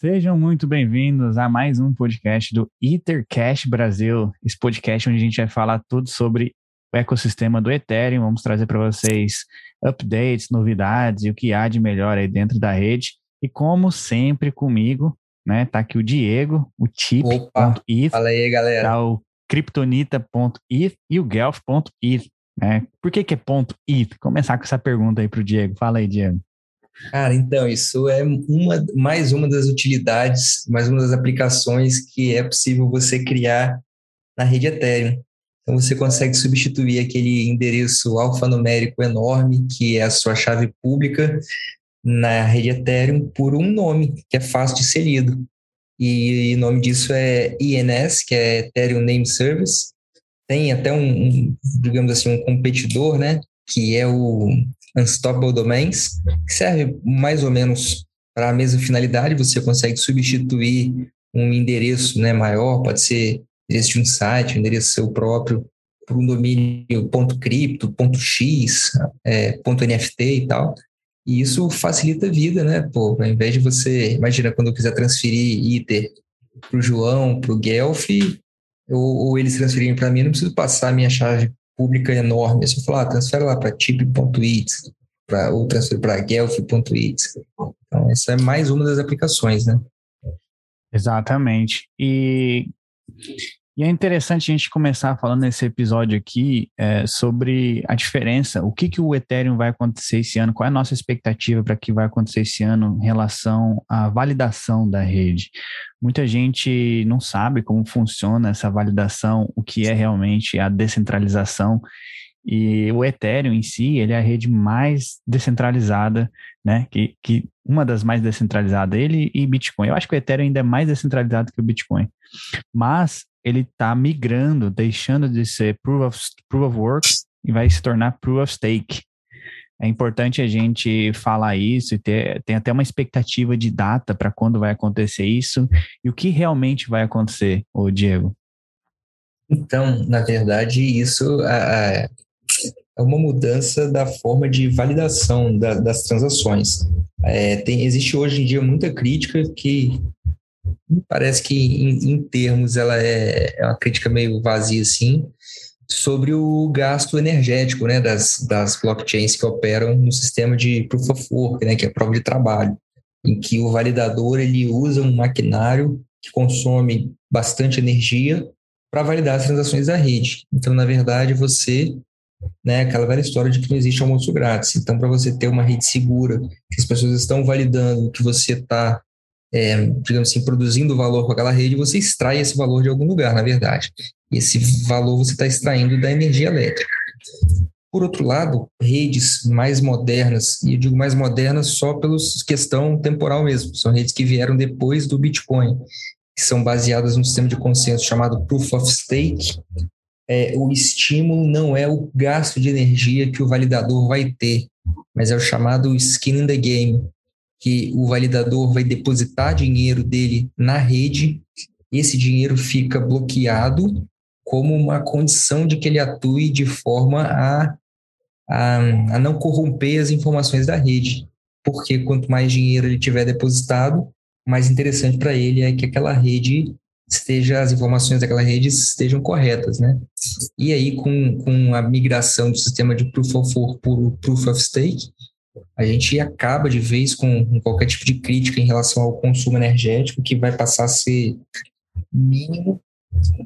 Sejam muito bem-vindos a mais um podcast do Ethercash Brasil, esse podcast onde a gente vai falar tudo sobre o ecossistema do Ethereum. Vamos trazer para vocês updates, novidades e o que há de melhor aí dentro da rede. E como sempre comigo, né, tá aqui o Diego, o Tip.eth, fala aí, galera. Tá o Kryptonita.eth e o Guelph.eth. Né? Por que, que é ponto .eth? Começar com essa pergunta aí para o Diego. Fala aí, Diego. Cara, então, isso é uma, mais uma das utilidades, mais uma das aplicações que é possível você criar na rede Ethereum. Então, você consegue substituir aquele endereço alfanumérico enorme, que é a sua chave pública, na rede Ethereum, por um nome que é fácil de ser lido. E o nome disso é INS, que é Ethereum Name Service. Tem até um, um digamos assim, um competidor, né? Que é o Unstoppable Domains, que serve mais ou menos para a mesma finalidade, você consegue substituir um endereço né, maior, pode ser endereço de um site, um endereço seu próprio, por um domínio .cripto, .x, é, .nft e tal. E isso facilita a vida, né? Pô, ao invés de você, imagina quando eu quiser transferir ITER para o João, para o Guelph, ou, ou eles transferirem para mim, eu não preciso passar a minha chave pública enorme. Você fala, ah, transfere lá para tip.it, ou transfere para guelph.it. Então, essa é mais uma das aplicações, né? Exatamente. E, e é interessante a gente começar falando nesse episódio aqui é, sobre a diferença, o que, que o Ethereum vai acontecer esse ano, qual é a nossa expectativa para que vai acontecer esse ano em relação à validação da rede. Muita gente não sabe como funciona essa validação, o que é realmente a descentralização. E o Ethereum em si, ele é a rede mais descentralizada, né? Que, que uma das mais descentralizadas, ele e Bitcoin. Eu acho que o Ethereum ainda é mais descentralizado que o Bitcoin. Mas ele está migrando, deixando de ser proof of, proof of work e vai se tornar proof of stake. É importante a gente falar isso e ter tem até uma expectativa de data para quando vai acontecer isso e o que realmente vai acontecer, o Diego. Então, na verdade, isso é, uma mudança da forma de validação da, das transações. É, tem, existe hoje em dia muita crítica que parece que em, em termos ela é, é, uma crítica meio vazia assim sobre o gasto energético né, das, das blockchains que operam no sistema de proof of work, né, que é prova de trabalho, em que o validador ele usa um maquinário que consome bastante energia para validar as transações da rede. Então, na verdade, você né, aquela velha história de que não existe almoço grátis. Então, para você ter uma rede segura, que as pessoas estão validando que você está é, digamos assim, produzindo valor com aquela rede, você extrai esse valor de algum lugar, na verdade. Esse valor você está extraindo da energia elétrica. Por outro lado, redes mais modernas, e eu digo mais modernas só pela questão temporal mesmo, são redes que vieram depois do Bitcoin, que são baseadas num sistema de consenso chamado Proof of Stake. É, o estímulo não é o gasto de energia que o validador vai ter, mas é o chamado skin in the game, que o validador vai depositar dinheiro dele na rede, esse dinheiro fica bloqueado como uma condição de que ele atue de forma a, a, a não corromper as informações da rede. Porque quanto mais dinheiro ele tiver depositado, mais interessante para ele é que aquela rede esteja, as informações daquela rede estejam corretas, né? E aí, com, com a migração do sistema de Proof of Work para o Proof of Stake, a gente acaba de vez com, qualquer tipo de crítica em relação ao consumo energético, que vai passar a ser mínimo.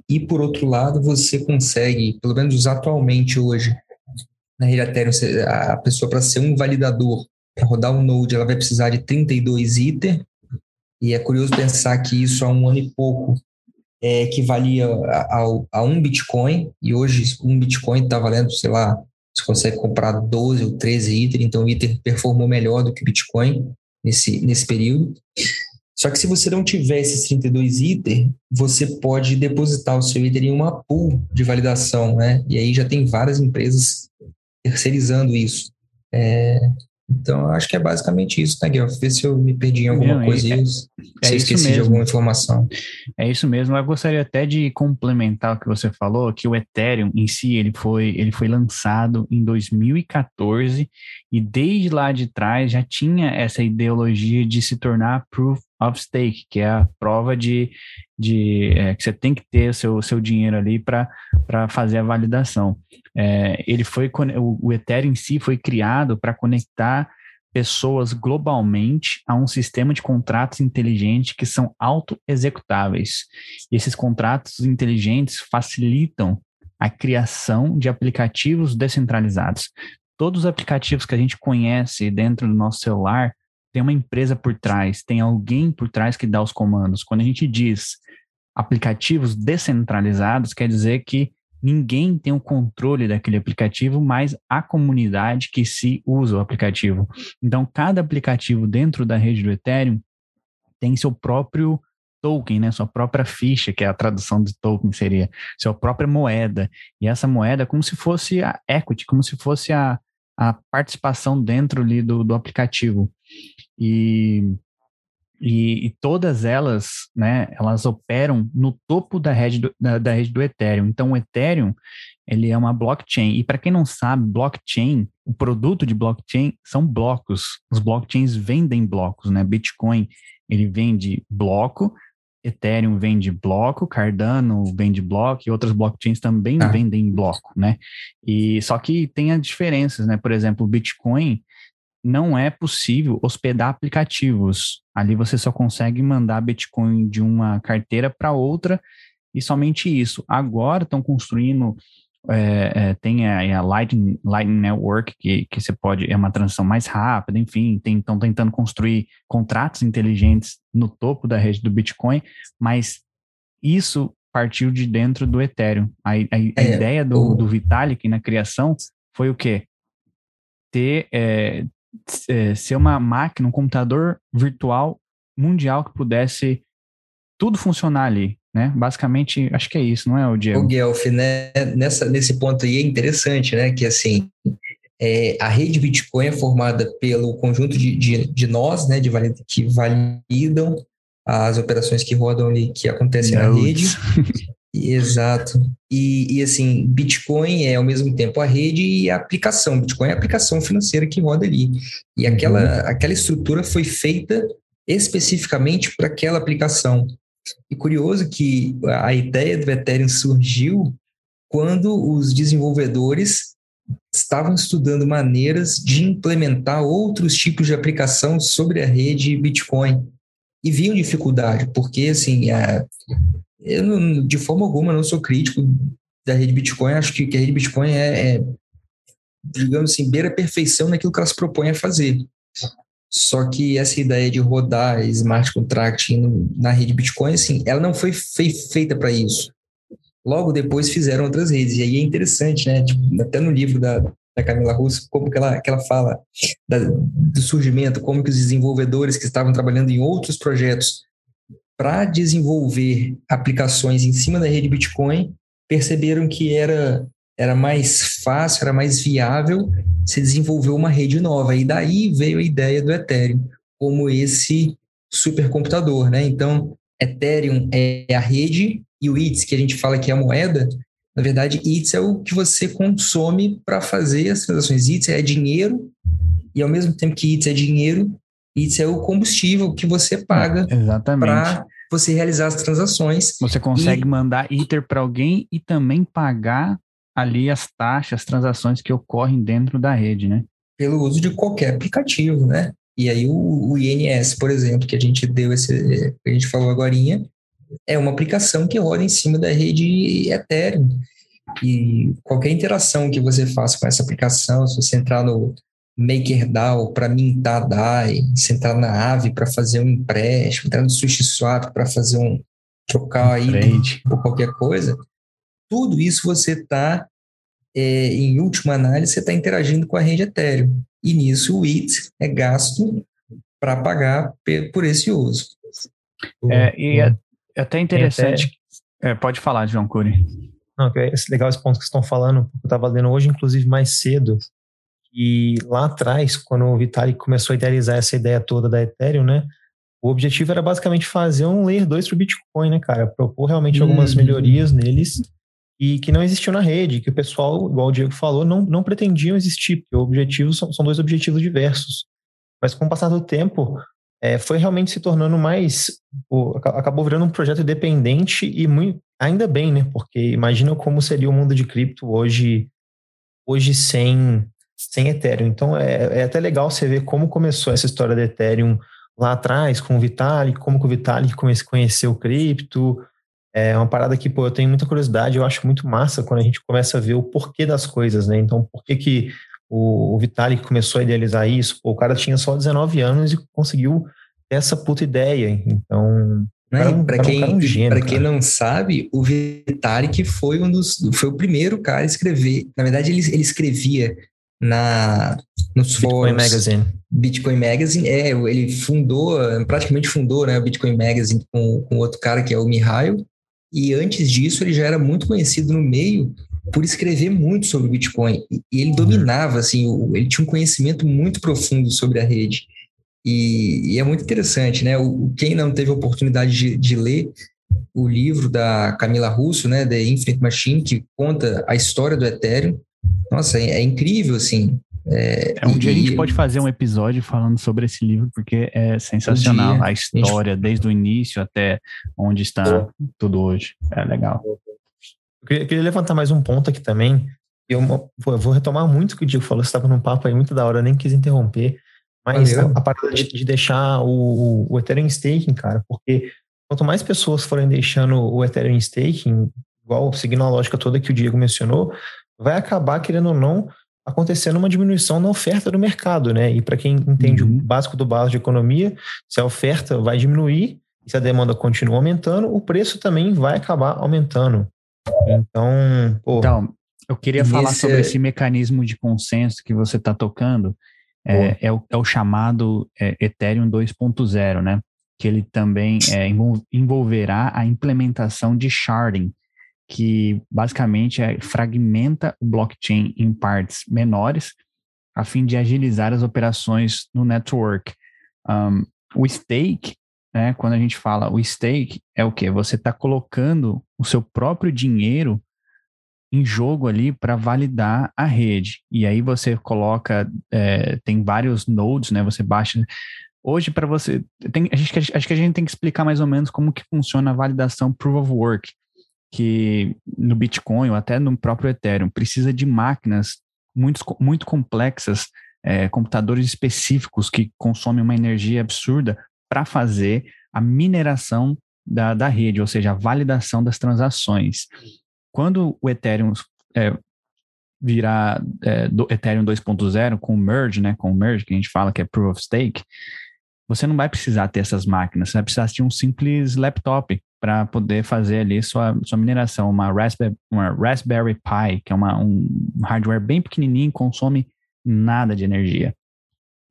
E, por outro lado, você consegue, pelo menos atualmente hoje, na rede Ethereum, a pessoa para ser um validador, para rodar um node, ela vai precisar de 32 ITER, e é curioso pensar que isso há um ano e pouco é, equivalia a, a, a um Bitcoin, e hoje um Bitcoin está valendo, sei lá, você consegue comprar 12 ou 13 ITER, então o ITER performou melhor do que o Bitcoin nesse, nesse período. Só que se você não tiver esses 32 ITER, você pode depositar o seu ITER em uma pool de validação, né? E aí já tem várias empresas terceirizando isso. É, então, acho que é basicamente isso, né, Guilherme? Ver se eu me perdi em alguma Não, coisa, é, é, se eu esqueci mesmo. de alguma informação. É isso mesmo. Eu gostaria até de complementar o que você falou, que o Ethereum em si, ele foi, ele foi lançado em 2014 e desde lá de trás já tinha essa ideologia de se tornar Proof of Stake, que é a prova de, de é, que você tem que ter o seu, seu dinheiro ali para fazer a validação. É, ele foi o, Ethereum em si foi criado para conectar pessoas globalmente a um sistema de contratos inteligentes que são auto-executáveis. Esses contratos inteligentes facilitam a criação de aplicativos descentralizados. Todos os aplicativos que a gente conhece dentro do nosso celular tem uma empresa por trás, tem alguém por trás que dá os comandos. Quando a gente diz aplicativos descentralizados, quer dizer que ninguém tem o controle daquele aplicativo, mas a comunidade que se usa o aplicativo. Então, cada aplicativo dentro da rede do Ethereum tem seu próprio token, né, sua própria ficha, que é a tradução de token seria, sua própria moeda. E essa moeda é como se fosse a equity, como se fosse a, a participação dentro ali do, do aplicativo. E, e, e, todas elas, né, elas operam no topo da rede do, da, da rede do Ethereum. Então, o Ethereum, ele é uma blockchain. E para quem não sabe, blockchain, o produto de blockchain são blocos. Os blockchains vendem blocos, né? Bitcoin, ele vende bloco, Ethereum vende bloco, Cardano vende bloco e outras blockchains também ah. vendem bloco, né? E só que tem as diferenças, né? Por exemplo, o Bitcoin não é possível hospedar aplicativos. Ali você só consegue mandar Bitcoin de uma carteira para outra e somente isso. Agora estão construindo é, é, tem a, a, Lightning, Lightning Network, que, que você pode, é uma transição mais rápida, enfim, estão tentando construir contratos inteligentes no topo da rede do Bitcoin, mas isso partiu de dentro do Ethereum. A, a, a é, ideia do, o... do Vitalik na criação foi o quê? Ter, é, é, ser uma máquina, um computador virtual mundial que pudesse tudo funcionar ali né? Basicamente, acho que é isso, não é, o Diego? O Guelph, né? Nessa, nesse ponto aí é interessante, né? Que assim, é, a rede Bitcoin é formada pelo conjunto de, de, de nós, né? De que validam as operações que rodam ali, que acontecem Notes. na rede. Exato. E, e, assim, Bitcoin é ao mesmo tempo a rede e a aplicação. Bitcoin é a aplicação financeira que roda ali. E aquela, uhum. aquela estrutura foi feita especificamente para aquela aplicação. E curioso que a ideia do Ethereum surgiu quando os desenvolvedores estavam estudando maneiras de implementar outros tipos de aplicação sobre a rede Bitcoin e viam dificuldade, porque assim, a, eu não, de forma alguma não sou crítico da rede Bitcoin, acho que, que a rede Bitcoin é, é, digamos assim, beira a perfeição naquilo que ela se propõe a fazer. Só que essa ideia de rodar smart contract na rede Bitcoin, assim, ela não foi feita para isso. Logo depois fizeram outras redes. E aí é interessante, né? Tipo, até no livro da, da Camila Russo, como que ela, que ela fala da, do surgimento, como que os desenvolvedores que estavam trabalhando em outros projetos para desenvolver aplicações em cima da rede Bitcoin perceberam que era era mais fácil, era mais viável se desenvolver uma rede nova. E daí veio a ideia do Ethereum como esse supercomputador, né? Então, Ethereum é a rede e o ITS, que a gente fala que é a moeda, na verdade, ITS é o que você consome para fazer as transações. ITS é dinheiro e ao mesmo tempo que ITS é dinheiro, ITS é o combustível que você paga para você realizar as transações. Você consegue e... mandar ITER para alguém e também pagar ali as taxas, as transações que ocorrem dentro da rede, né? Pelo uso de qualquer aplicativo, né? E aí o, o INS, por exemplo, que a gente deu esse, a gente falou agora, é uma aplicação que roda em cima da rede Ethereum. E qualquer interação que você faça com essa aplicação, se você entrar no MakerDAO para mintar DAI, se entrar na Aave para fazer um empréstimo, entrar no SushiSwap para fazer um trocar aí por qualquer coisa, tudo isso você está, é, em última análise, você está interagindo com a rede Ethereum. E nisso o IT é gasto para pagar por esse uso. É, e é, é até interessante. É, pode falar, João Cury. Não, é legal esse ponto que vocês estão falando. Eu estava lendo hoje, inclusive, mais cedo. E lá atrás, quando o Vitalik começou a idealizar essa ideia toda da Ethereum, né? O objetivo era basicamente fazer um Layer 2 para o Bitcoin, né, cara? Propor realmente algumas uhum. melhorias neles e que não existiu na rede, que o pessoal, igual o Diego falou, não, não pretendiam existir, porque objetivos são, são dois objetivos diversos. Mas com o passar do tempo, é, foi realmente se tornando mais. Acabou virando um projeto independente e muito, ainda bem, né? Porque imagina como seria o mundo de cripto hoje, hoje sem, sem Ethereum. Então é, é até legal você ver como começou essa história do Ethereum lá atrás com o Vitalik, como que o Vitalik conheceu o cripto. É uma parada que, pô, eu tenho muita curiosidade, eu acho muito massa quando a gente começa a ver o porquê das coisas, né? Então, por que que o, o Vitalik começou a idealizar isso? Pô, o cara tinha só 19 anos e conseguiu ter essa puta ideia. Então, né? Para quem, um gênio, quem não sabe, o Vitalik foi um dos, foi o primeiro cara a escrever. Na verdade, ele, ele escrevia na nos Bitcoin fóruns, Magazine. Bitcoin Magazine, é, ele fundou, praticamente fundou, né, o Bitcoin Magazine com, com outro cara que é o Mihail, e antes disso ele já era muito conhecido no meio por escrever muito sobre Bitcoin, e ele dominava, assim, ele tinha um conhecimento muito profundo sobre a rede, e, e é muito interessante, né, o, quem não teve a oportunidade de, de ler o livro da Camila Russo, né, The Infinite Machine, que conta a história do Ethereum, nossa, é, é incrível, assim, é, é um e, dia a gente pode fazer um episódio falando sobre esse livro, porque é sensacional um a história, desde o início até onde está tudo hoje. É legal. Eu queria, levantar mais um ponto aqui também. Eu, eu vou retomar muito o que o Diego falou, você estava num papo aí muito da hora, eu nem quis interromper. Mas a, a parada de, de deixar o, o, Ethereum staking, cara, porque quanto mais pessoas forem deixando o Ethereum staking, igual seguindo a lógica toda que o Diego mencionou, vai acabar, querendo ou não, acontecendo uma diminuição na oferta do mercado, né? E para quem entende uhum. o básico do básico de economia, se a oferta vai diminuir, se a demanda continua aumentando, o preço também vai acabar aumentando. Então, pô, então eu queria falar sobre esse mecanismo de consenso que você está tocando. É, é, o, é, o, chamado é, Ethereum 2.0, né? Que ele também é, envolverá a implementação de sharding, que basicamente é, fragmenta o blockchain em partes menores, a fim de agilizar as operações no network. Um, o stake, né, quando a gente fala o stake, é o que? Você está colocando o seu próprio dinheiro em jogo ali para validar a rede. E aí você coloca, é, tem vários nodes, né? Você baixa. Hoje, para você. Tem, a gente, acho que a gente tem que explicar mais ou menos como que funciona a validação Proof of Work que no Bitcoin ou até no próprio Ethereum precisa de máquinas muito, muito complexas, é, computadores específicos que consomem uma energia absurda para fazer a mineração da, da rede, ou seja, a validação das transações. Quando o Ethereum é, virar é, do Ethereum 2.0 com o merge, né, com o merge que a gente fala que é proof of stake, você não vai precisar ter essas máquinas, você vai precisar de um simples laptop para poder fazer ali sua, sua mineração. Uma Raspberry, uma Raspberry Pi, que é uma, um hardware bem pequenininho, consome nada de energia.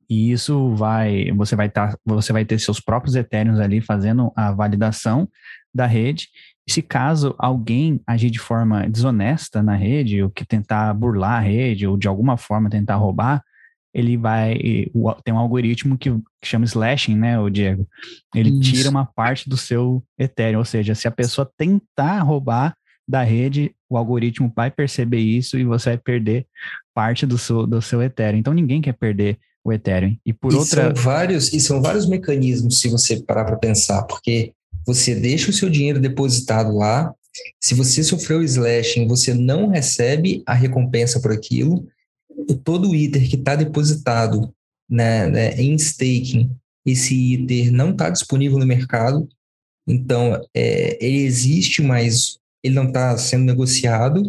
E isso vai, você vai, tá, você vai ter seus próprios Ethereums ali fazendo a validação da rede. E se caso alguém agir de forma desonesta na rede, ou que tentar burlar a rede, ou de alguma forma tentar roubar, ele vai. Tem um algoritmo que, que chama slashing, né, o Diego? Ele Isso. tira uma parte do seu Ethereum. Ou seja, se a pessoa tentar roubar da rede, o algoritmo vai perceber isso e você vai perder parte do seu, do seu Ethereum. Então ninguém quer perder o Ethereum. E por e outra. São vários, e são vários mecanismos, se você parar para pensar, porque você deixa o seu dinheiro depositado lá. Se você sofreu slashing, você não recebe a recompensa por aquilo todo o ITER que está depositado né, né, em staking, esse ITER não está disponível no mercado, então é, ele existe, mas ele não está sendo negociado.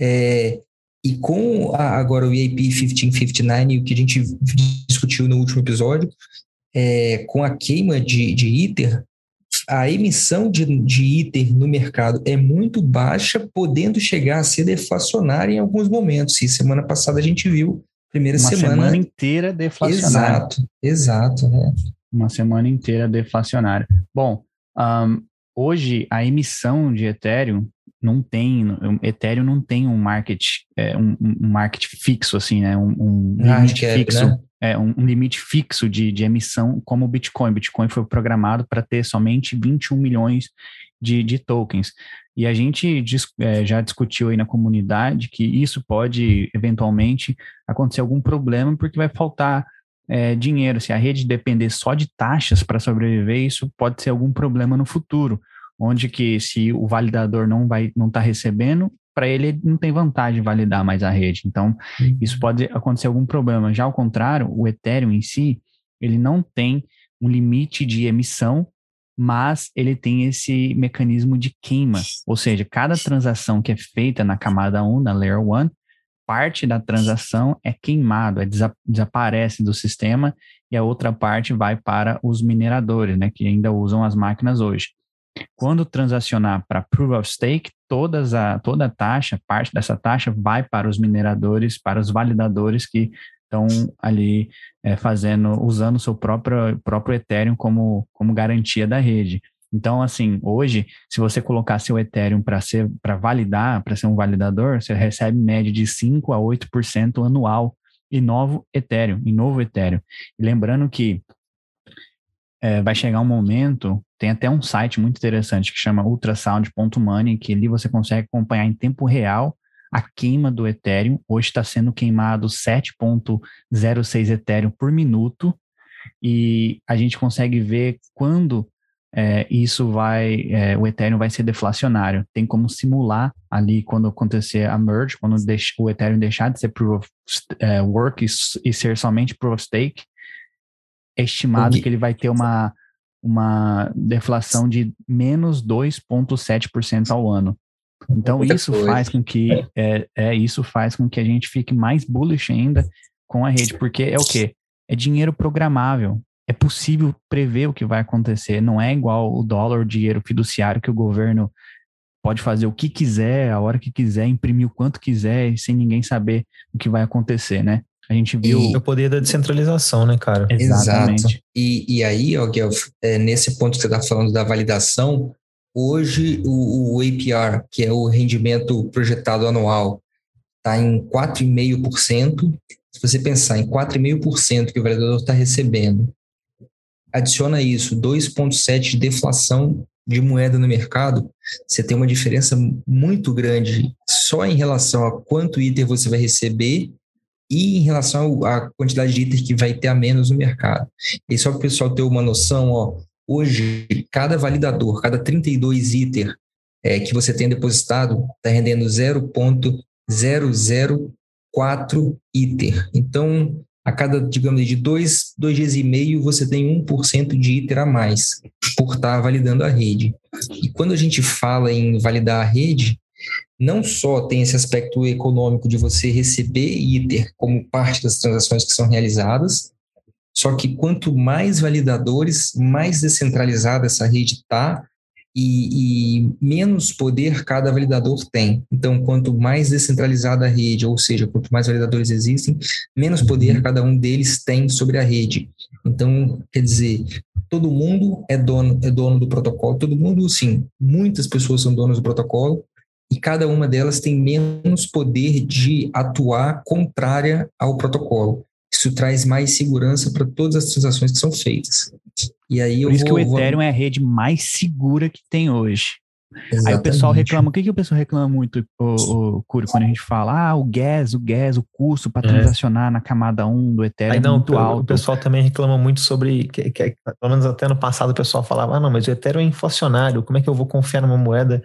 É, e com a, agora o EAP 1559, o que a gente discutiu no último episódio, é, com a queima de, de ITER, a emissão de, de ITER no mercado é muito baixa, podendo chegar a ser deflacionária em alguns momentos. E semana passada a gente viu, primeira Uma semana. semana inteira deflacionária. Exato, exato. Né? Uma semana inteira deflacionária. Bom, um, hoje a emissão de Ethereum não tem, Ethereum não tem um market, é, um, um, market fixo, assim, né? Um, um ah, limite fixo. Né? é, um, limite fixo de, de emissão como o Bitcoin. O Bitcoin foi programado para ter somente 21 milhões de, de tokens. E a gente é, já discutiu aí na comunidade que isso pode eventualmente acontecer algum problema, porque vai faltar é, dinheiro. Se a rede depender só de taxas para sobreviver, isso pode ser algum problema no futuro, onde que se o validador não vai não está recebendo, para ele não tem vantagem validar mais a rede. Então, uhum. isso pode acontecer algum problema. Já ao contrário, o Ethereum em si, ele não tem um limite de emissão, mas ele tem esse mecanismo de queima. Ou seja, cada transação que é feita na camada 1, na Layer 1, parte da transação é queimado, é desa desaparece do sistema e a outra parte vai para os mineradores, né, que ainda usam as máquinas hoje. Quando transacionar para Proof of Stake, todas a, toda a taxa, parte dessa taxa vai para os mineradores, para os validadores que estão ali é, fazendo, usando o seu próprio, próprio Ethereum como, como garantia da rede. Então, assim, hoje, se você colocar seu Ethereum para ser para validar, para ser um validador, você recebe média de 5 a 8% anual em novo Ethereum, em novo Ethereum. E lembrando que é, vai chegar um momento, tem até um site muito interessante que chama ultrasound.money, que ali você consegue acompanhar em tempo real a queima do Ethereum. Hoje está sendo queimado 7,06 Ethereum por minuto, e a gente consegue ver quando é, isso vai, é, o Ethereum vai ser deflacionário. Tem como simular ali quando acontecer a merge, quando o Ethereum deixar de ser proof of é, work e, e, ser somente proof of stake, é estimado que ele vai ter uma, uma deflação de menos 2,7% ao ano. Então isso faz com que é, é, isso faz com que a gente fique mais bullish ainda com a rede, porque é o que é dinheiro programável é possível prever o que vai acontecer. Não é igual o dólar, o dinheiro fiduciário que o governo pode fazer o que quiser, a hora que quiser, imprimir o quanto quiser, sem ninguém saber o que vai acontecer, né? A gente viu. E o poder da descentralização, né, cara? Exatamente. Exato. E, e aí, ó, Guelph, é, nesse ponto que você está falando da validação, hoje o, o APR, que é o rendimento projetado anual, está em 4,5%. Se você pensar em 4,5% que o validador está recebendo adiciona isso 2,7 de deflação de moeda no mercado, você tem uma diferença muito grande só em relação a quanto ITER você vai receber e em relação à quantidade de ITER que vai ter a menos no mercado. E só para o pessoal ter uma noção, ó, hoje, cada validador, cada 32 ITER é, que você tem depositado, está rendendo 0,004 ITER. Então, a cada, digamos, de dois, dois dias e meio, você tem 1% de ITER a mais por estar validando a rede. E quando a gente fala em validar a rede, não só tem esse aspecto econômico de você receber ITER como parte das transações que são realizadas, só que quanto mais validadores, mais descentralizada essa rede está, e, e, menos poder cada validador tem. Então, quanto mais descentralizada a rede, ou seja, quanto mais validadores existem, menos poder uhum. cada um deles tem sobre a rede. Então, quer dizer, todo mundo é dono, é dono do protocolo, todo mundo, sim, muitas pessoas são donos do protocolo, e cada uma delas tem menos poder de atuar contrária ao protocolo. Isso traz mais segurança para todas as transações que são feitas. E aí Por isso vou, que o Ethereum vou... é a rede mais segura que tem hoje. Exatamente. Aí o pessoal reclama, o que, que o pessoal reclama muito, o, o Curi, quando a gente fala, ah, o gas, o gas, o custo para é. transacionar na camada 1 do Ethereum Aí não, é muito alto. O pessoal também reclama muito sobre, que, que, pelo menos até no passado o pessoal falava, ah, não, mas o Ethereum é inflacionário, como é que eu vou confiar numa moeda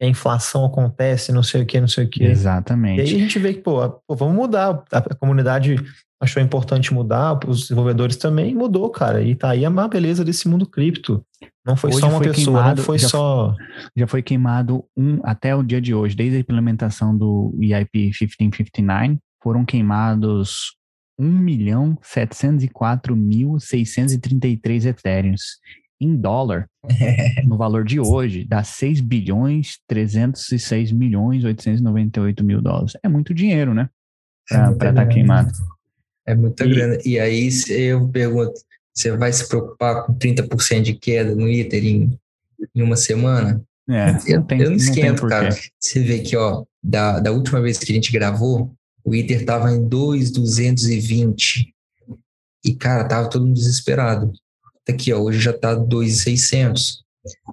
a inflação acontece, não sei o que, não sei o que. Exatamente. E aí a gente vê que, pô, pô vamos mudar, a comunidade achou importante mudar, os desenvolvedores também mudou, cara. E tá aí a beleza desse mundo cripto. Não foi hoje só uma foi pessoa, queimado, não foi já, só. Já foi queimado um até o dia de hoje, desde a implementação do EIP 1559, foram queimados 1 milhão 704 mil 633 etéreos. Em dólar, no valor de hoje, dá 6 bilhões 306 milhões 898 mil dólares. É muito dinheiro, né? Para estar tá queimado. É muita e... grana. E aí eu pergunto, você vai se preocupar com 30% de queda no ITER em, em uma semana? É, eu, tem, eu não esquento, não cara. Você vê que, ó, da, da última vez que a gente gravou, o ITER tava em 2,220. E, cara, tava todo mundo desesperado. Aqui, ó, hoje já tá 2,600.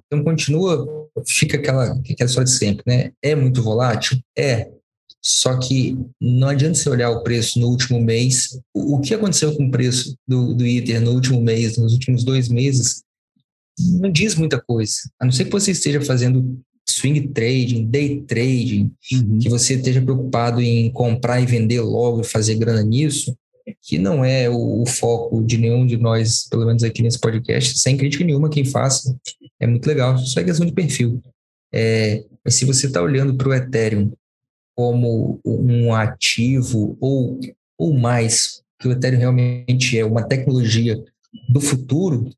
Então, continua, fica aquela, aquela história de sempre, né? É muito volátil? É. Só que não adianta você olhar o preço no último mês. O, o que aconteceu com o preço do, do Ether no último mês, nos últimos dois meses, não diz muita coisa. A não ser que você esteja fazendo swing trading, day trading, uhum. que você esteja preocupado em comprar e vender logo e fazer grana nisso, que não é o, o, foco de nenhum de nós, pelo menos aqui nesse podcast, sem crítica nenhuma, quem faça, é muito legal, só é questão de perfil. É, mas se você está olhando para o Ethereum como um ativo ou, ou mais, que o Ethereum realmente é uma tecnologia do futuro,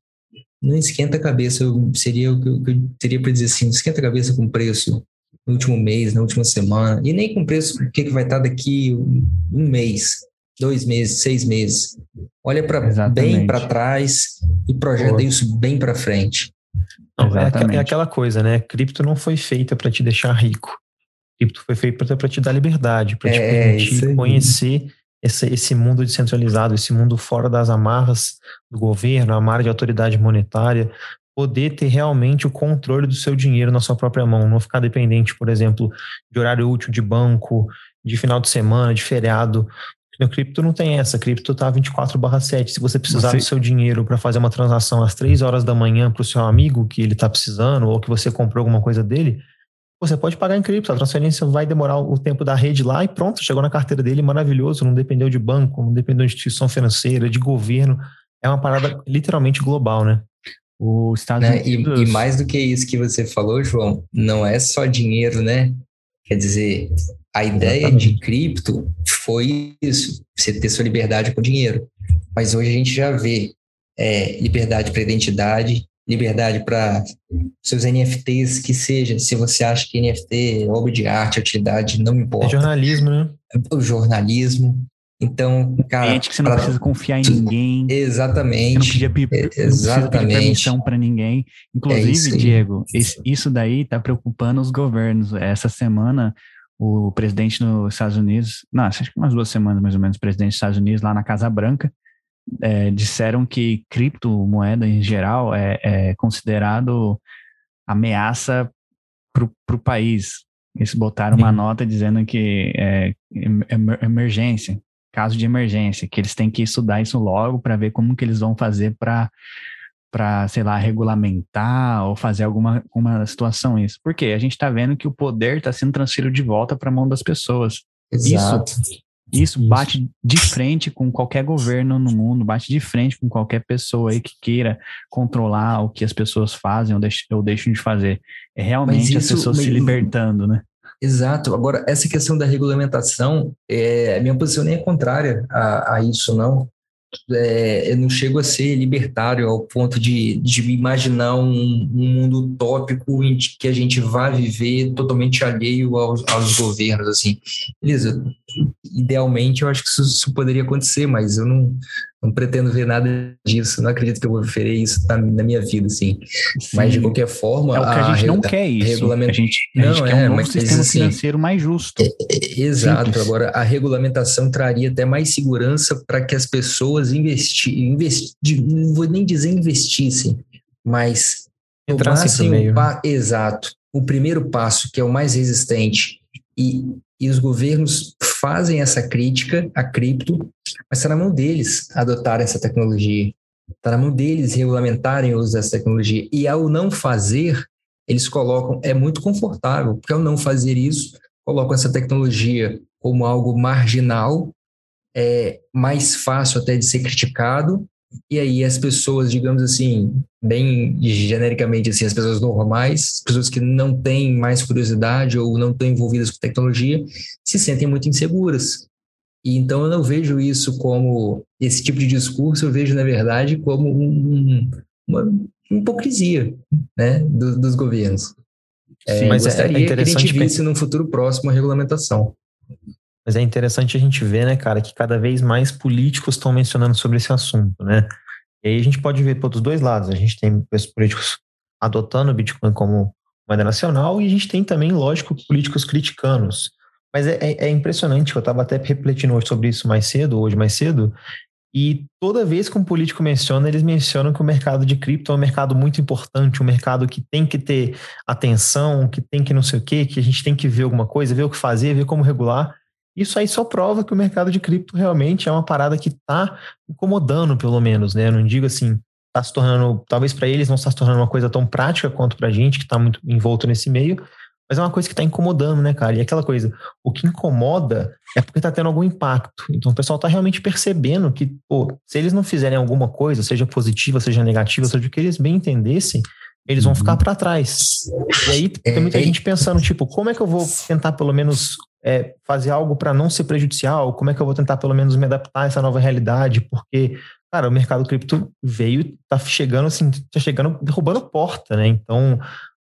não esquenta a cabeça, seria o que eu, eu teria para dizer assim, esquenta a cabeça com preço no último mês, na última semana, e nem com preço, o que, vai estar daqui um, um mês, dois meses, seis meses. Olha para bem para trás e projeta Boa. isso bem para frente. Não, é, é, aquela coisa, né? Cripto não foi feita para te deixar rico. Cripto foi feita para te dar liberdade, para te é, permitir conhecer esse, esse mundo descentralizado, esse mundo fora das amarras do governo, amarra de autoridade monetária, poder ter realmente o controle do seu dinheiro na sua própria mão, não ficar dependente, por exemplo, de horário útil de banco, de final de semana, de feriado. No cripto não tem essa, cripto tá 24/7. Se você precisar você... do seu dinheiro para fazer uma transação às 3 horas da manhã para o seu amigo que ele está precisando ou que você comprou alguma coisa dele, você pode pagar em cripto, a transferência vai demorar o tempo da rede lá e pronto, chegou na carteira dele, maravilhoso, não dependeu de banco, não dependeu de instituição financeira, de governo. É uma parada literalmente global, né? O Estados né? Unidos... E, e mais do que isso que você falou, João, não é só dinheiro, né? Quer dizer, a ideia Exatamente. de cripto foi isso, você ter sua liberdade com dinheiro. Mas hoje a gente já vê é, liberdade para identidade, liberdade para seus NFTs, que seja, se você acha que NFT é obra de arte, utilidade, não importa. É jornalismo, né? O jornalismo. Então, cara. Gente que você não pra... precisa confiar em ninguém. Exatamente. Você não pedir, Exatamente. permissão para ninguém. Inclusive, é Diego, isso daí está preocupando os governos. Essa semana, o presidente dos Estados Unidos, não, acho que umas duas semanas mais ou menos, o presidente dos Estados Unidos lá na Casa Branca, é, disseram que criptomoeda em geral é, é considerado ameaça para o país. Eles botaram uma nota dizendo que é emergência, caso de emergência, que eles têm que estudar isso logo para ver como que eles vão fazer para para, sei lá, regulamentar ou fazer alguma uma situação isso. Porque a gente está vendo que o poder está sendo transferido de volta para a mão das pessoas. Exato. Isso isso, bate de frente com qualquer governo no mundo, bate de frente com qualquer pessoa aí que queira controlar o que as pessoas fazem ou, deix, ou deixam de fazer. É realmente isso, as pessoas se libertando, né? Exato. Agora, essa questão da regulamentação, é, minha posição nem é contrária a, a isso, não é, eu não chego a ser libertário ao ponto de, de imaginar um, um, mundo utópico em que a gente vai viver totalmente alheio aos, aos governos, assim. Beleza, idealmente eu acho que isso, isso, poderia acontecer, mas eu não, não pretendo ver nada disso, não acredito que eu vou viver isso na, na minha vida, assim. Sim. Mas de qualquer forma. É o que a, a gente não quer isso. Regulamenta... A gente, a não, gente quer um é, novo sistema assim, financeiro mais justo. É, é, exato. Simples. Agora, a regulamentação traria até mais segurança para que as pessoas investi, investi, não vou nem dizer investissem, mas entrassem o meio. Pa... Exato. O primeiro passo, que é o mais resistente, e, e os governos fazem essa crítica à cripto, mas está na mão deles adotar essa tecnologia. Está na mão deles regulamentarem o uso dessa tecnologia. E ao não fazer, eles colocam, é muito confortável, porque ao não fazer isso, colocam essa tecnologia como algo marginal, é mais fácil até de ser criticado, e aí as pessoas, digamos assim, bem genericamente assim, as pessoas normais, as pessoas que não têm mais curiosidade ou não estão envolvidas com tecnologia, se sentem muito inseguras. E então eu não vejo isso como esse tipo de discurso, eu vejo na verdade como um, uma hipocrisia, né, do, dos governos. É, Sim, mas é gostaria é interessante que a gente visse num futuro próximo a regulamentação. Mas é interessante a gente ver, né, cara, que cada vez mais políticos estão mencionando sobre esse assunto, né? E aí a gente pode ver pelos dois lados. A gente tem os políticos adotando o Bitcoin como moeda nacional e a gente tem também, lógico, políticos criticando. Mas é, é, é impressionante, eu estava até refletindo sobre isso mais cedo, hoje mais cedo, E toda vez que um político menciona, eles mencionam que o mercado de cripto é um mercado muito importante, um mercado que tem que ter atenção, que tem que não sei o quê, que a gente tem que ver alguma coisa, ver o que fazer, ver como regular. Isso aí só prova que o mercado de cripto realmente é uma parada que está incomodando, pelo menos, né? Eu não digo assim, está se tornando, talvez para eles não está se tornando uma coisa tão prática quanto para a gente, que está muito envolto nesse meio, mas é uma coisa que está incomodando, né, cara? E aquela coisa, o que incomoda é porque está tendo algum impacto. Então o pessoal está realmente percebendo que, pô, se eles não fizerem alguma coisa, seja positiva, seja negativa, seja o que eles bem entendessem, eles vão ficar uhum. para trás. E aí tem muita é, é gente pensando, tipo, como é que eu vou tentar pelo menos é, fazer algo para não ser prejudicial? Como é que eu vou tentar pelo menos me adaptar a essa nova realidade? Porque, cara, o mercado cripto veio, tá chegando assim, tá chegando derrubando porta, né? Então,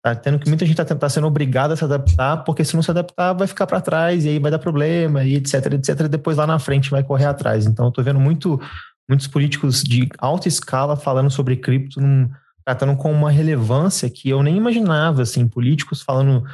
Tá tendo que muita gente está tá sendo obrigada a se adaptar, porque se não se adaptar, vai ficar para trás e aí vai dar problema, e etc, etc. E depois lá na frente vai correr atrás. Então, eu tô vendo muito, muitos políticos de alta escala falando sobre cripto, num, tratando com uma relevância que eu nem imaginava, assim, políticos falando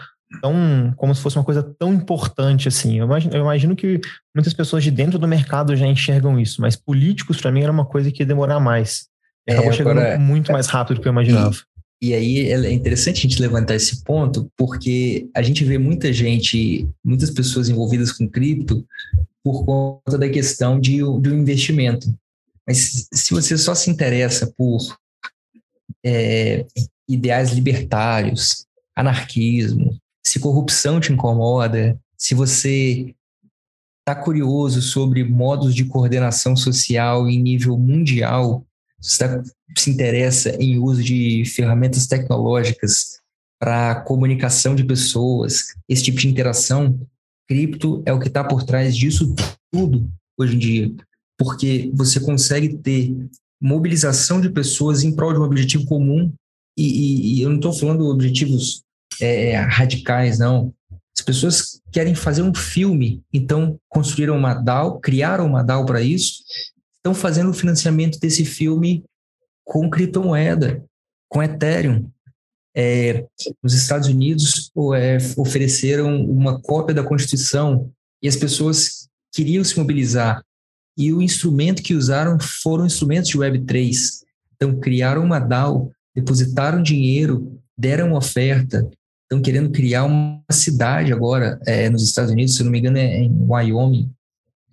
tão como se fosse uma coisa tão importante assim. Eu imagino, eu imagino que muitas pessoas de dentro do mercado já enxergam isso, mas políticos para mim era uma coisa que ia demorar mais. E acabou é, chegando agora, muito mais rápido do que eu imaginava. E aí é interessante a gente levantar esse ponto, porque a gente vê muita gente, muitas pessoas envolvidas com cripto por conta da questão de, um investimento. Mas se você só se interessa por é, ideais libertários, anarquismo, se corrupção te incomoda, se você está curioso sobre modos de coordenação social em nível mundial, você tá, se interessa em uso de ferramentas tecnológicas para comunicação de pessoas, esse tipo de interação, cripto é o que está por trás disso tudo hoje em dia, porque você consegue ter mobilização de pessoas em prol de um objetivo comum e, e, e eu não estou falando objetivos é, radicais, não. As pessoas querem fazer um filme, então construíram uma DAO, criaram uma DAO para isso estão fazendo o financiamento desse filme com criptomoeda, com Ethereum. É, nos Estados Unidos é, ofereceram uma cópia da Constituição e as pessoas queriam se mobilizar. E o instrumento que usaram foram instrumentos de Web3. Então, criaram uma DAO, depositaram dinheiro, deram oferta, estão querendo criar uma cidade agora é, nos Estados Unidos, se não me engano, é em Wyoming,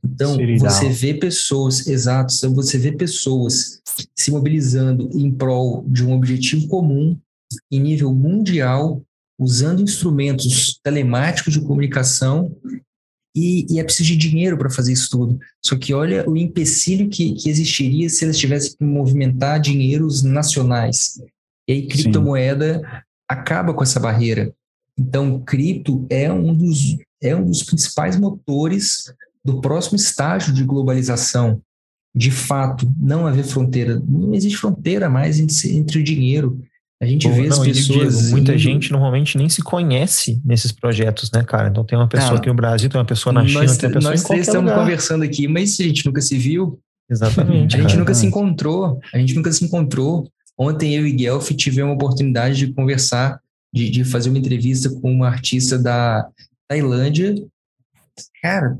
então, você vê pessoas, exato, você vê pessoas se mobilizando em prol de um objetivo comum em nível mundial, usando instrumentos telemáticos de comunicação e, e é preciso de dinheiro para fazer isso tudo. Só que olha o empecilho que, que existiria se eles tivessem que movimentar dinheiros nacionais. E aí, criptomoeda. Acaba com essa barreira. Então, cripto é um dos, é um dos principais motores do próximo estágio de globalização, de fato, não haver fronteira. Não existe fronteira mais entre, entre o dinheiro. A gente Pô, vê não, as pessoas. Digo, muita gente normalmente nem se conhece nesses projetos, né, cara? Então tem uma pessoa ah, aqui no Brasil, tem uma pessoa na China, nós, tem uma pessoa nós em três estamos lugar. conversando aqui, mas a gente nunca se viu. Exatamente. a gente nunca se encontrou. A gente nunca se encontrou. Ontem eu e Guelph tivemos a oportunidade de conversar, de, de fazer uma entrevista com uma artista da Tailândia. Cara,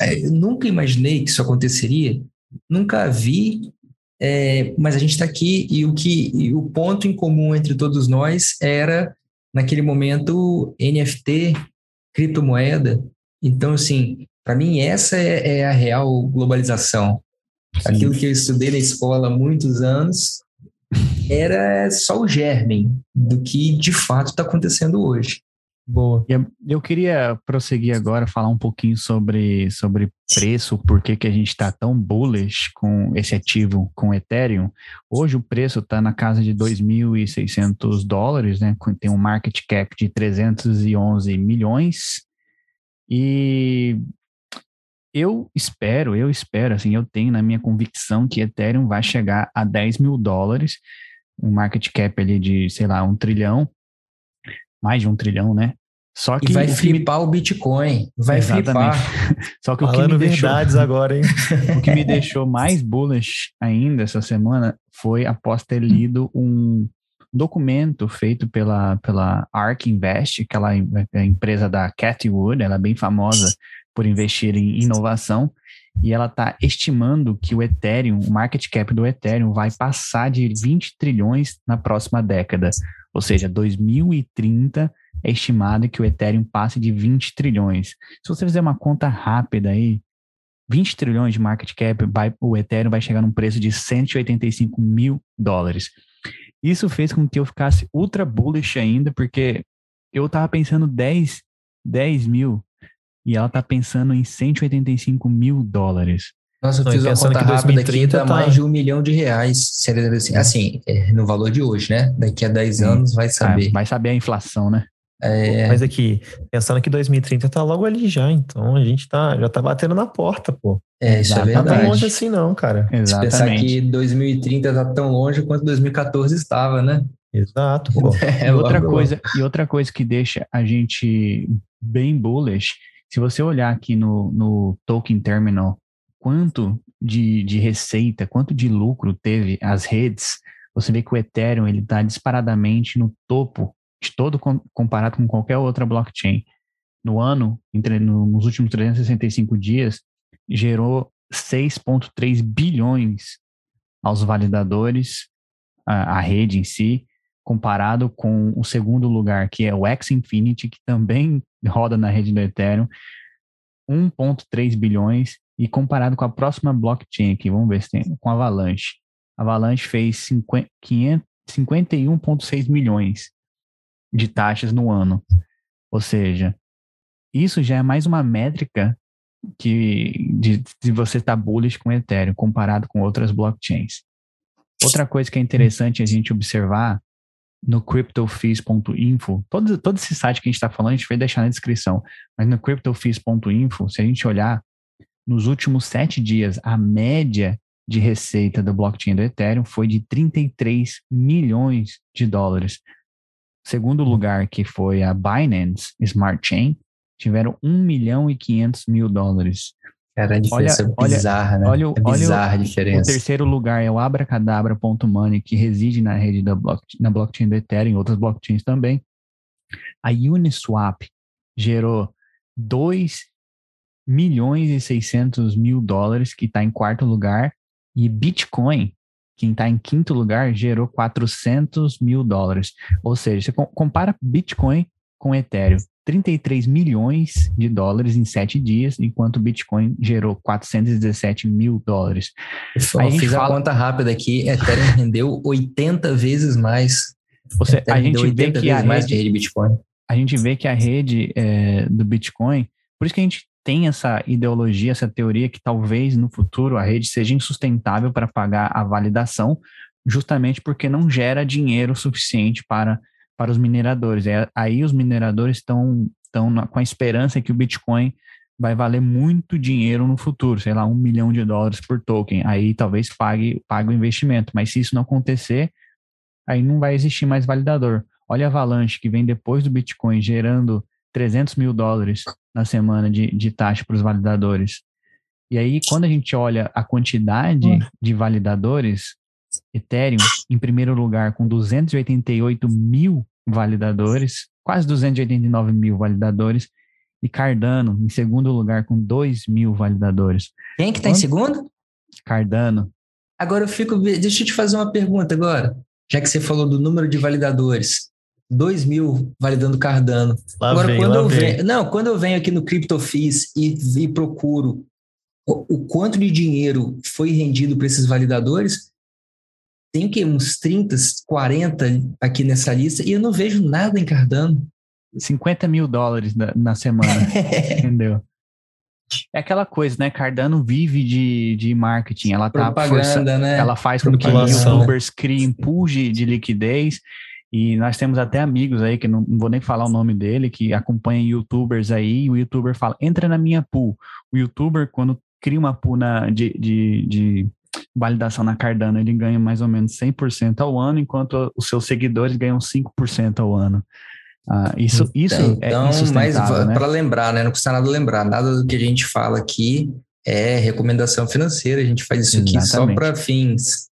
é, eu nunca imaginei que isso aconteceria, nunca vi, é, mas a gente está aqui e o que e o ponto em comum entre todos nós era naquele momento NFT, criptomoeda. Então, assim, para mim essa é, é, a real globalização. Sim. Aquilo que eu estudei na escola há muitos anos era só o germe do que de fato está acontecendo hoje. Boa. Eu queria prosseguir agora, falar um pouquinho sobre, sobre preço, por que, que a gente está tão bullish com esse ativo, com Ethereum. Hoje o preço está na casa de 2.600 dólares, né? Tem um market cap de 311 milhões. E eu espero, eu espero, assim, eu tenho na minha convicção que Ethereum vai chegar a 10 mil dólares, um market cap ali de, sei lá, um trilhão, mais de um trilhão, né? Só que e vai flipar me... o Bitcoin, vai Exatamente. flipar. Só que Falando o que me deixou agora, hein? o que me deixou mais bullish ainda essa semana foi após ter lido um documento feito pela pela Ark Invest, aquela empresa da Cathy Wood, ela é bem famosa por investir em inovação, e ela está estimando que o Ethereum, o market cap do Ethereum, vai passar de 20 trilhões na próxima década. Ou seja, 2030 é estimado que o Ethereum passe de 20 trilhões. Se você fizer uma conta rápida aí, 20 trilhões de market cap, vai, o Ethereum vai chegar num preço de 185 mil dólares. Isso fez com que eu ficasse ultra bullish ainda, porque eu tava pensando 10, 10 mil e ela tá pensando em 185 mil dólares. Nossa, eu fiz uma conta rápida aqui, dá tá... mais de um milhão de reais. Assim, assim é, no valor de hoje, né? Daqui a 10 Sim. anos vai saber. Ah, vai saber a inflação, né? É... Mas aqui, pensando que 2030 tá logo ali já, então a gente tá, já tá batendo na porta, pô. É, isso Exatamente. é verdade. Não tá longe assim não, cara. Exatamente. Se pensar que 2030 tá tão longe quanto 2014 estava, né? Exato, pô. É, e, outra coisa, e outra coisa que deixa a gente bem bullish, se você olhar aqui no, no token terminal, quanto de, de receita, quanto de lucro teve as redes, você vê que o Ethereum ele está disparadamente no topo de todo comparado com qualquer outra blockchain. No ano, entre, no, nos últimos 365 dias, gerou 6,3 bilhões aos validadores, a, a, rede em si, comparado com o segundo lugar, que é o X Infinity, que também roda na rede do Ethereum, 1,3 bilhões, e comparado com a próxima blockchain aqui, vamos ver se tem, com a Avalanche. A Avalanche fez 51,6 milhões de taxas no ano. Ou seja, isso já é mais uma métrica que de, de você estar tá bullish com Ethereum comparado com outras blockchains. Outra coisa que é interessante a gente observar no cryptofees.info, todo, todo esse site que a gente está falando, a gente vai deixar na descrição, mas no cryptofees.info, se a gente olhar, nos últimos sete dias, a média de receita do blockchain do Ethereum foi de 33 milhões de dólares. Segundo lugar, que foi a Binance Smart Chain, tiveram 1 milhão e 500 mil dólares. Cara, a diferença olha, é bizarra, olha, né? Olha, é bizarra olha a diferença. O terceiro lugar é o abracadabra.money, que reside na rede da blockchain, na blockchain do Ethereum, outras blockchains também. A Uniswap gerou 2 milhões e 600 mil dólares, que está em quarto lugar, e Bitcoin quem está em quinto lugar gerou 400 mil dólares. Ou seja, você compara Bitcoin com Ethereum. 33 milhões de dólares em sete dias, enquanto o Bitcoin gerou 417 mil dólares. Só Aí fiz a, fala... a conta rápida aqui, Ethereum rendeu 80 vezes mais. Seja, a gente vê que a rede, rede Bitcoin. A gente vê que a rede é, do Bitcoin, por isso que a gente tem essa ideologia, essa teoria que talvez no futuro a rede seja insustentável para pagar a validação, justamente porque não gera dinheiro suficiente para, para os mineradores. É, aí os mineradores estão, estão com a esperança que o Bitcoin vai valer muito dinheiro no futuro, sei lá, um milhão de dólares por token. Aí talvez pague, pague o investimento. Mas se isso não acontecer, aí não vai existir mais validador. Olha a Avalanche que vem depois do Bitcoin gerando 300 mil dólares na semana de, de taxa para os validadores. E aí, quando a gente olha a quantidade hum. de validadores, Ethereum, em primeiro lugar, com 288 mil validadores, quase 289 mil validadores, e Cardano, em segundo lugar, com 2 mil validadores. Quem que está em segundo? Cardano. Agora eu fico. Deixa eu te fazer uma pergunta agora. Já que você falou do número de validadores. 2 mil validando Cardano. Lá Agora, vem, quando eu venho, não, quando eu venho aqui no CryptoFees e, e procuro o, o, quanto de dinheiro foi rendido para esses validadores, tem o quê? Uns 30, 40 aqui nessa lista e eu não vejo nada em Cardano. 50 mil dólares na, na semana, entendeu? É aquela coisa, né? Cardano vive de, de marketing. Ela tá Propaganda, né? Ela faz com que youtubers criem pool de, de liquidez e nós temos até amigos aí, que não, não, vou nem falar o nome dele, que acompanham youtubers aí, e o youtuber fala, entra na minha pool. O youtuber, quando cria uma pool na, de, de, de validação na Cardano, ele ganha mais ou menos 100% ao ano, enquanto os seus seguidores ganham 5% ao ano. Ah, isso, isso é então, é mas né? para lembrar, né? Não custa nada lembrar, nada do que a gente fala aqui é recomendação financeira, a gente faz isso aqui Exatamente. só para fins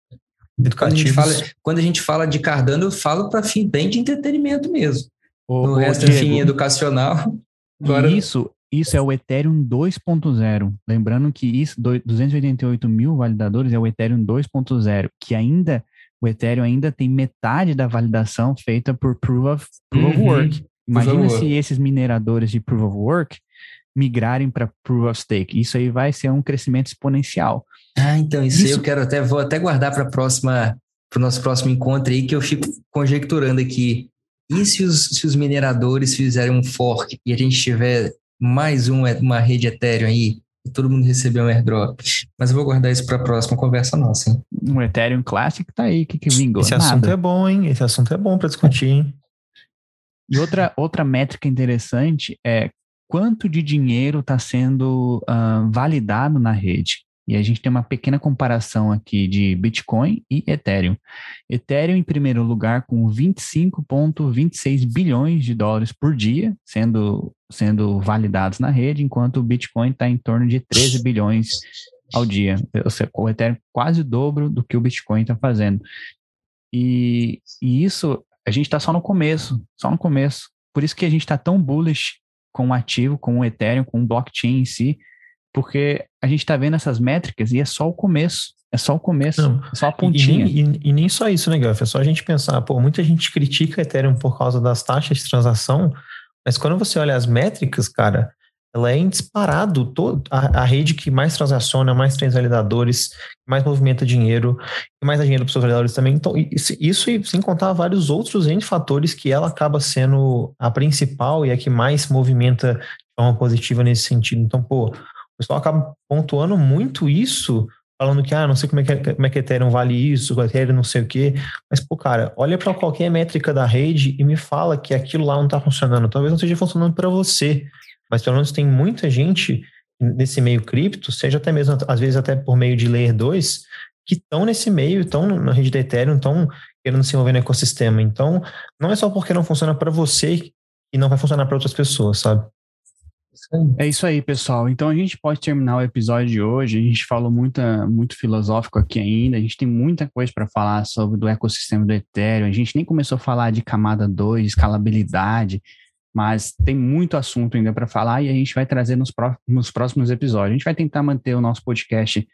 quando a, gente fala, quando a gente fala de Cardano, eu falo para fim bem de entretenimento mesmo. O, o resto é fim educacional. Agora... Isso, isso é o Ethereum 2.0. Lembrando que isso, 288 mil validadores é o Ethereum 2.0, que ainda, o Ethereum ainda tem metade da validação feita por Proof of, proof of uhum. Work. Imagina se esses mineradores de Proof of Work migrarem para Proof of Stake. Isso aí vai ser um crescimento exponencial. Ah, então isso, isso... aí eu quero até, vou até guardar para próxima para o nosso próximo encontro aí, que eu fico conjecturando aqui. E se os, se os mineradores fizerem um fork e a gente tiver mais um, uma rede Ethereum aí, e todo mundo receber um airdrop? Mas eu vou guardar isso para a próxima conversa nossa, hein? Um Ethereum Classic tá aí, que, que vingou? Esse Nada. assunto é bom, hein? Esse assunto é bom para discutir, hein? E outra, outra métrica interessante é quanto de dinheiro está sendo uh, validado na rede. E a gente tem uma pequena comparação aqui de Bitcoin e Ethereum. Ethereum em primeiro lugar com 25,26 bilhões de dólares por dia sendo, sendo validados na rede, enquanto o Bitcoin está em torno de 13 bilhões ao dia. Ou seja, o Ethereum quase o dobro do que o Bitcoin está fazendo. E, e isso, a gente está só no começo, só no começo. Por isso que a gente está tão bullish com o ativo, com o Ethereum, com o blockchain em si, porque a gente está vendo essas métricas e é só o começo. É só o começo, Não, é só a pontinha. E, e, e, nem só isso, né, Gaf? É só a gente pensar, pô, muita gente critica Ethereum por causa das taxas de transação, mas quando você olha as métricas, cara, ela é em disparado. Todo, a, a, rede que mais transaciona, mais tem validadores, mais movimenta dinheiro, e mais dá dinheiro para os seus validadores também. Então, isso, isso sem contar vários outros N fatores que ela acaba sendo a principal e a que mais movimenta de forma positiva nesse sentido. Então, pô, o pessoal acaba pontuando muito isso, falando que, ah, não sei como é que, como é que Ethereum vale isso, Ethereum não sei o quê. Mas, pô, cara, olha para qualquer métrica da rede e me fala que aquilo lá não está funcionando. Talvez não esteja funcionando para você, mas pelo menos tem muita gente nesse meio cripto, seja até mesmo, às vezes até por meio de Layer 2, que estão nesse meio, estão na rede da Ethereum, estão querendo se envolver no ecossistema. Então, não é só porque não funciona para você que não vai funcionar para outras pessoas, sabe? É isso aí, pessoal. Então a gente pode terminar o episódio de hoje. A gente falou muita, muito filosófico aqui ainda. A gente tem muita coisa para falar sobre do ecossistema do Ethereum. A gente nem começou a falar de camada 2, escalabilidade, mas tem muito assunto ainda para falar e a gente vai trazer nos, pró nos próximos episódios. A gente vai tentar manter o nosso podcast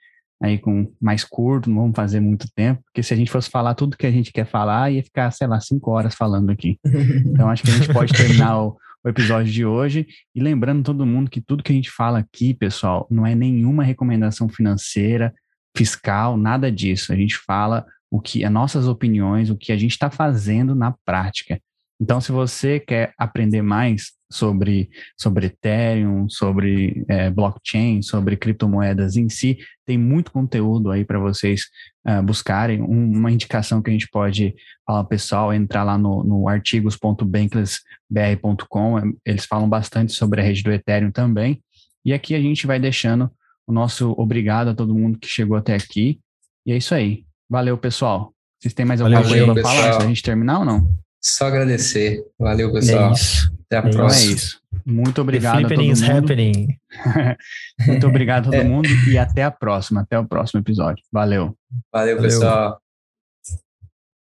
aí com mais curto, não vamos fazer muito tempo, porque se a gente fosse falar tudo que a gente quer falar, ia ficar, sei lá, cinco horas falando aqui. Então acho que a gente pode terminar o o episódio de hoje. E lembrando todo mundo que tudo que a gente fala aqui, pessoal, não é nenhuma recomendação financeira, fiscal, nada disso. A gente fala o que as nossas opiniões, o que a gente está fazendo na prática. Então, se você quer aprender mais sobre, sobre Ethereum, sobre é, blockchain, sobre criptomoedas em si, tem muito conteúdo aí para vocês uh, buscarem. Um, uma indicação que a gente pode falar pessoal é entrar lá no, no artigos.banklessbr.com. Eles falam bastante sobre a rede do Ethereum também. E aqui a gente vai deixando o nosso obrigado a todo mundo que chegou até aqui. E é isso aí. Valeu, pessoal. Vocês têm mais alguma coisa para falar antes da gente terminar ou não? Só agradecer. Valeu, pessoal. É Até a próxima. É isso. Muito obrigado a todo mundo. Happening. Muito obrigado a todo mundo e até a próxima. Até o próximo episódio. Valeu. Valeu, Valeu. pessoal.